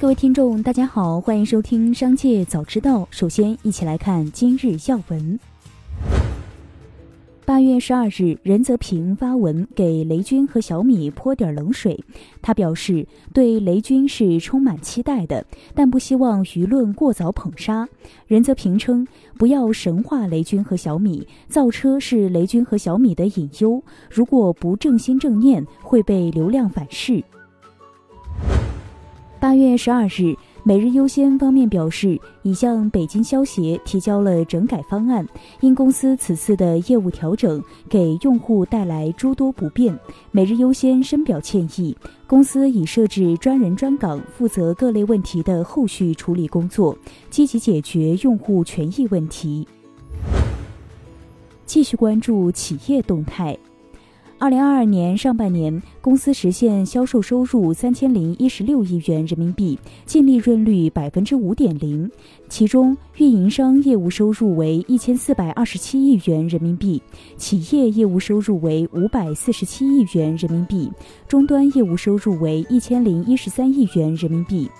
各位听众，大家好，欢迎收听《商界早知道》。首先，一起来看今日要闻。八月十二日，任泽平发文给雷军和小米泼点冷水。他表示，对雷军是充满期待的，但不希望舆论过早捧杀。任泽平称，不要神化雷军和小米，造车是雷军和小米的隐忧，如果不正心正念，会被流量反噬。八月十二日，每日优先方面表示，已向北京消协提交了整改方案。因公司此次的业务调整给用户带来诸多不便，每日优先深表歉意。公司已设置专人专岗，负责各类问题的后续处理工作，积极解决用户权益问题。继续关注企业动态。二零二二年上半年，公司实现销售收入三千零一十六亿元人民币，净利润率百分之五点零。其中，运营商业务收入为一千四百二十七亿元人民币，企业业务收入为五百四十七亿元人民币，终端业务收入为一千零一十三亿元人民币。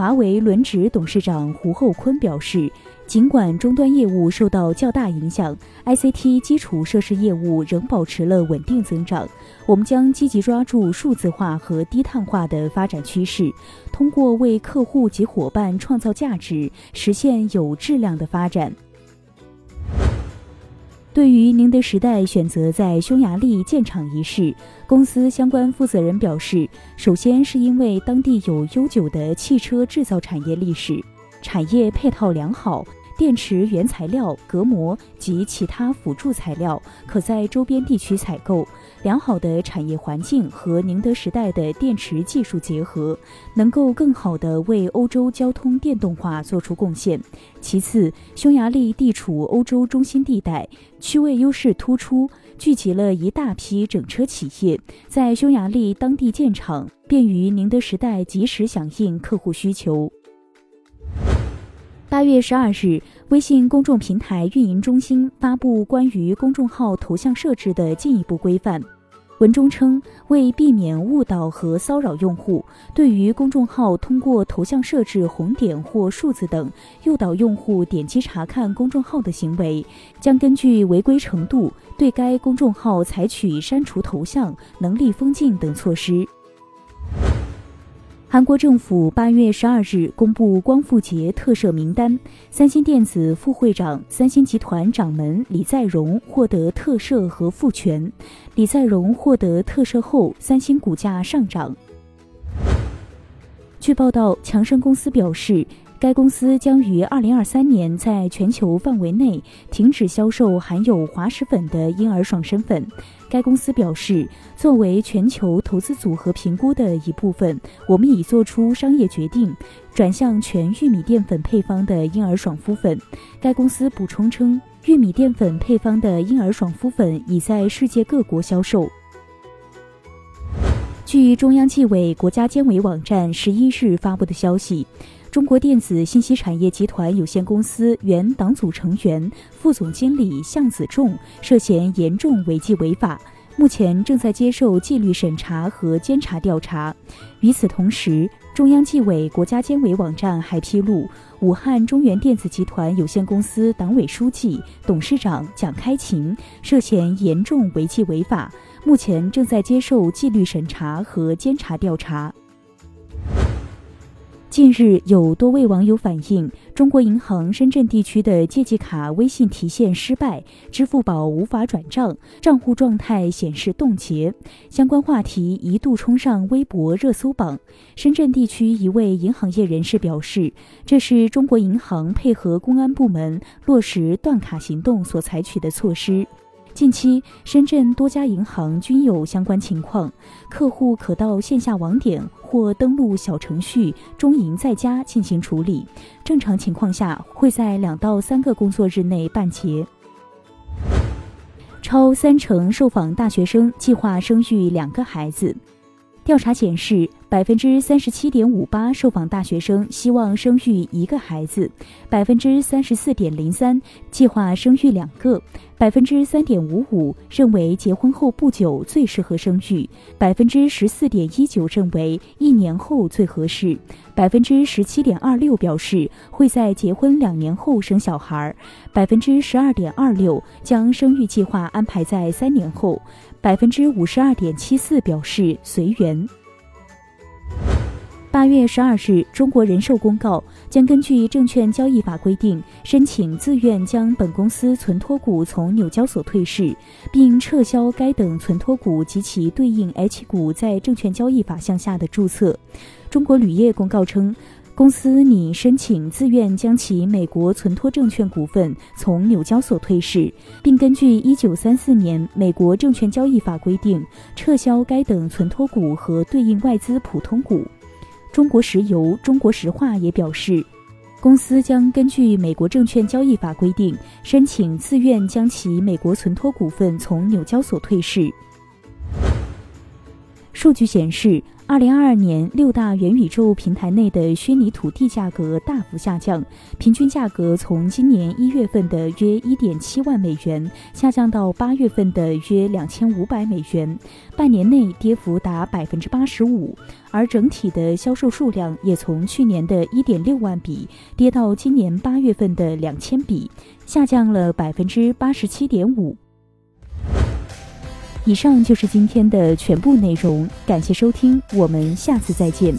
华为轮值董事长胡厚昆表示。尽管终端业务受到较大影响，ICT 基础设施业务仍保持了稳定增长。我们将积极抓住数字化和低碳化的发展趋势，通过为客户及伙伴创造价值，实现有质量的发展。对于宁德时代选择在匈牙利建厂一事，公司相关负责人表示，首先是因为当地有悠久的汽车制造产业历史，产业配套良好。电池原材料、隔膜及其他辅助材料可在周边地区采购。良好的产业环境和宁德时代的电池技术结合，能够更好地为欧洲交通电动化做出贡献。其次，匈牙利地处欧洲中心地带，区位优势突出，聚集了一大批整车企业，在匈牙利当地建厂，便于宁德时代及时响应客户需求。八月十二日，微信公众平台运营中心发布关于公众号头像设置的进一步规范。文中称，为避免误导和骚扰用户，对于公众号通过头像设置红点或数字等诱导用户点击查看公众号的行为，将根据违规程度对该公众号采取删除头像、能力封禁等措施。韩国政府八月十二日公布光复节特赦名单，三星电子副会长、三星集团掌门李在镕获得特赦和复权。李在镕获得特赦后，三星股价上涨。据报道，强生公司表示。该公司将于二零二三年在全球范围内停止销售含有滑石粉的婴儿爽身粉。该公司表示，作为全球投资组合评估的一部分，我们已做出商业决定，转向全玉米淀粉配方的婴儿爽肤粉。该公司补充称，玉米淀粉配方的婴儿爽肤粉已在世界各国销售。据中央纪委国家监委网站十一日发布的消息。中国电子信息产业集团有限公司原党组成员、副总经理向子仲涉嫌严重违纪违法，目前正在接受纪律审查和监察调查。与此同时，中央纪委国家监委网站还披露，武汉中原电子集团有限公司党委书记、董事长蒋开勤涉嫌严重违纪违法，目前正在接受纪律审查和监察调查。近日，有多位网友反映，中国银行深圳地区的借记卡微信提现失败，支付宝无法转账，账户状态显示冻结。相关话题一度冲上微博热搜榜。深圳地区一位银行业人士表示，这是中国银行配合公安部门落实断卡行动所采取的措施。近期，深圳多家银行均有相关情况，客户可到线下网点或登录小程序“中银在家”进行处理。正常情况下，会在两到三个工作日内办结。超三成受访大学生计划生育两个孩子。调查显示，百分之三十七点五八受访大学生希望生育一个孩子，百分之三十四点零三计划生育两个，百分之三点五五认为结婚后不久最适合生育，百分之十四点一九认为一年后最合适，百分之十七点二六表示会在结婚两年后生小孩，百分之十二点二六将生育计划安排在三年后，百分之五十二点七四表示随缘。八月十二日，中国人寿公告将根据证券交易法规定，申请自愿将本公司存托股从纽交所退市，并撤销该等存托股及其对应 H 股在证券交易法项下的注册。中国铝业公告称，公司拟申请自愿将其美国存托证券股份从纽交所退市，并根据一九三四年美国证券交易法规定，撤销该等存托股和对应外资普通股。中国石油、中国石化也表示，公司将根据美国证券交易法规定，申请自愿将其美国存托股份从纽交所退市。数据显示。二零二二年，六大元宇宙平台内的虚拟土地价格大幅下降，平均价格从今年一月份的约一点七万美元下降到八月份的约两千五百美元，半年内跌幅达百分之八十五。而整体的销售数量也从去年的一点六万笔跌到今年八月份的两千笔，下降了百分之八十七点五。以上就是今天的全部内容，感谢收听，我们下次再见。